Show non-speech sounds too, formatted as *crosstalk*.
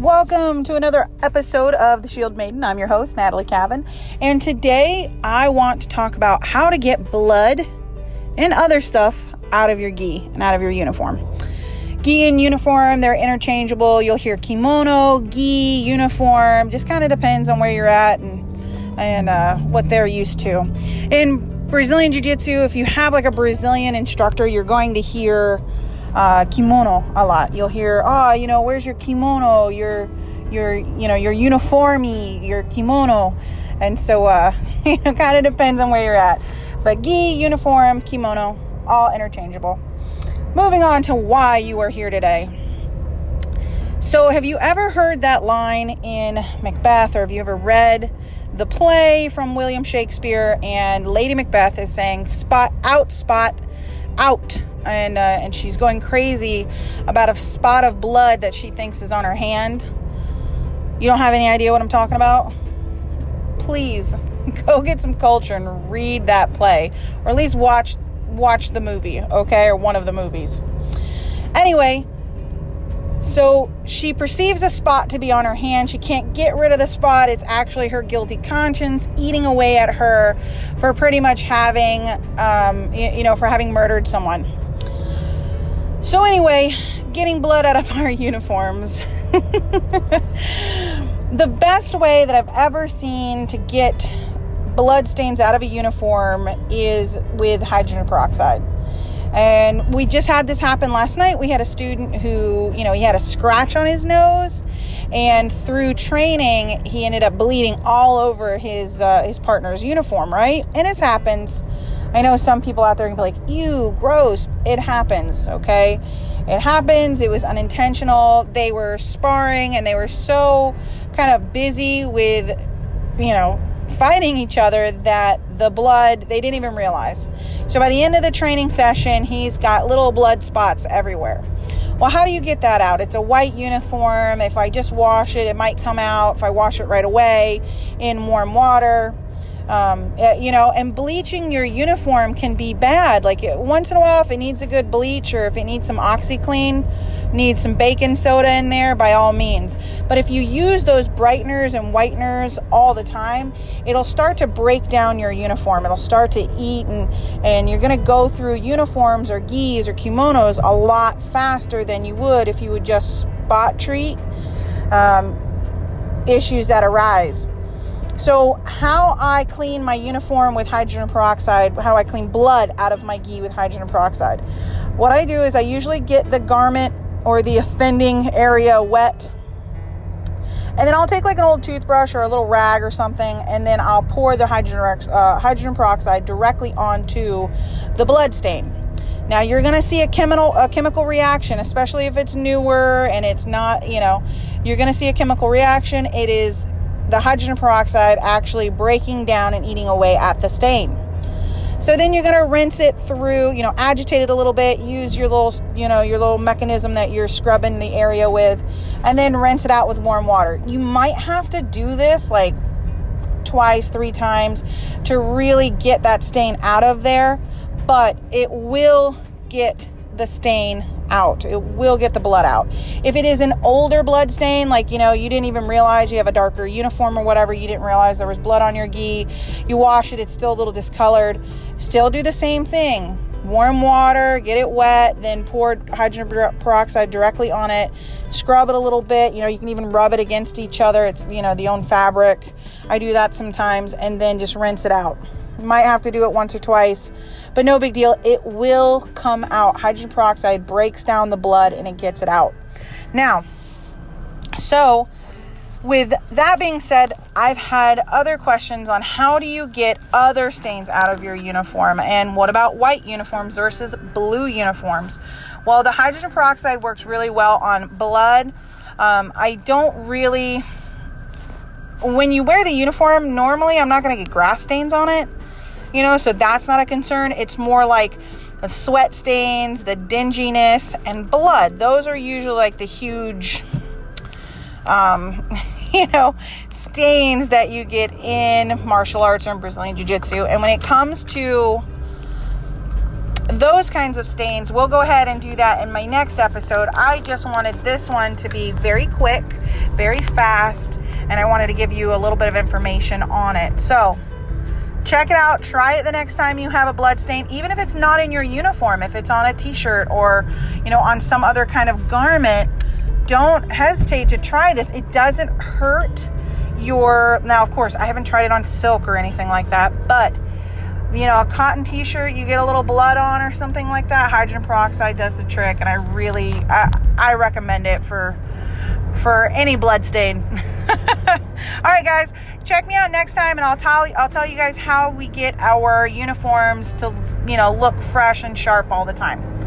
Welcome to another episode of The Shield Maiden. I'm your host, Natalie Cavan, and today I want to talk about how to get blood and other stuff out of your gi and out of your uniform. Gi and uniform, they're interchangeable. You'll hear kimono, gi, uniform, just kind of depends on where you're at and and uh, what they're used to. In Brazilian Jiu Jitsu, if you have like a Brazilian instructor, you're going to hear uh, kimono a lot. You'll hear, oh, you know, where's your kimono? Your, your, you know, your uniforme, your kimono. And so, uh, *laughs* you know, kind of depends on where you're at. But gi, uniform, kimono, all interchangeable. Moving on to why you are here today. So, have you ever heard that line in Macbeth, or have you ever read the play from William Shakespeare? And Lady Macbeth is saying, "Spot out, spot out," and uh, and she's going crazy about a spot of blood that she thinks is on her hand. You don't have any idea what I'm talking about? Please *laughs* go get some culture and read that play, or at least watch watch the movie, okay, or one of the movies. Anyway, so she perceives a spot to be on her hand. She can't get rid of the spot. It's actually her guilty conscience eating away at her for pretty much having, um, you know, for having murdered someone. So, anyway, getting blood out of *laughs* our uniforms. the best way that I've ever seen to get blood stains out of a uniform is with hydrogen peroxide. And we just had this happen last night. We had a student who, you know, he had a scratch on his nose, and through training, he ended up bleeding all over his uh, his partner's uniform. Right, and this happens. I know some people out there can be like, "Ew, gross." It happens. Okay, it happens. It was unintentional. They were sparring, and they were so kind of busy with, you know, fighting each other that the blood they didn't even realize. So by the end of the training session, he's got little blood spots everywhere. Well, how do you get that out? It's a white uniform. If I just wash it, it might come out. If I wash it right away in warm water, um, you know, and bleaching your uniform can be bad. Like once in a while, if it needs a good bleach or if it needs some OxiClean, needs some baking soda in there, by all means. But if you use those brighteners and whiteners all the time, it'll start to break down your uniform. It'll start to eat, and and you're gonna go through uniforms or gis or kimonos a lot faster than you would if you would just spot treat um, issues that arise. So, how I clean my uniform with hydrogen peroxide, how I clean blood out of my gi with hydrogen peroxide. What I do is I usually get the garment or the offending area wet. And then I'll take like an old toothbrush or a little rag or something, and then I'll pour the hydrogen, uh, hydrogen peroxide directly onto the blood stain. Now you're going to see a chemical a chemical reaction, especially if it's newer and it's not, you know, you're going to see a chemical reaction. It is the hydrogen peroxide actually breaking down and eating away at the stain. So then you're going to rinse it through, you know, agitate it a little bit, use your little, you know, your little mechanism that you're scrubbing the area with, and then rinse it out with warm water. You might have to do this like twice, three times to really get that stain out of there, but it will get the stain out. It will get the blood out. If it is an older blood stain, like, you know, you didn't even realize you have a darker uniform or whatever, you didn't realize there was blood on your gi, you wash it, it's still a little discolored, still do the same thing. Warm water, get it wet, then pour hydrogen peroxide directly on it. Scrub it a little bit. You know, you can even rub it against each other. It's, you know, the own fabric. I do that sometimes, and then just rinse it out. Might have to do it once or twice, but no big deal. It will come out. Hydrogen peroxide breaks down the blood and it gets it out. Now, so with that being said, I've had other questions on how do you get other stains out of your uniform and what about white uniforms versus blue uniforms? Well, the hydrogen peroxide works really well on blood. Um, I don't really, when you wear the uniform, normally I'm not going to get grass stains on it you know, so that's not a concern. It's more like the sweat stains, the dinginess, and blood. Those are usually like the huge, um, *laughs* you know, stains that you get in martial arts or in Brazilian Jiu Jitsu. And when it comes to those kinds of stains, we'll go ahead and do that in my next episode. I just wanted this one to be very quick, very fast, and I wanted to give you a little bit of information on it. So, check it out. Try it the next time you have a blood stain, even if it's not in your uniform, if it's on a t-shirt or, you know, on some other kind of garment, don't hesitate to try this. It doesn't hurt your now of course I haven't tried it on silk or anything like that, but you know, a cotton t-shirt, you get a little blood on or something like that, hydrogen peroxide does the trick and I really I, I recommend it for for any blood stain. *laughs* All right guys, check me out next time and I'll tell I'll tell you guys how we get our uniforms to, you know, look fresh and sharp all the time.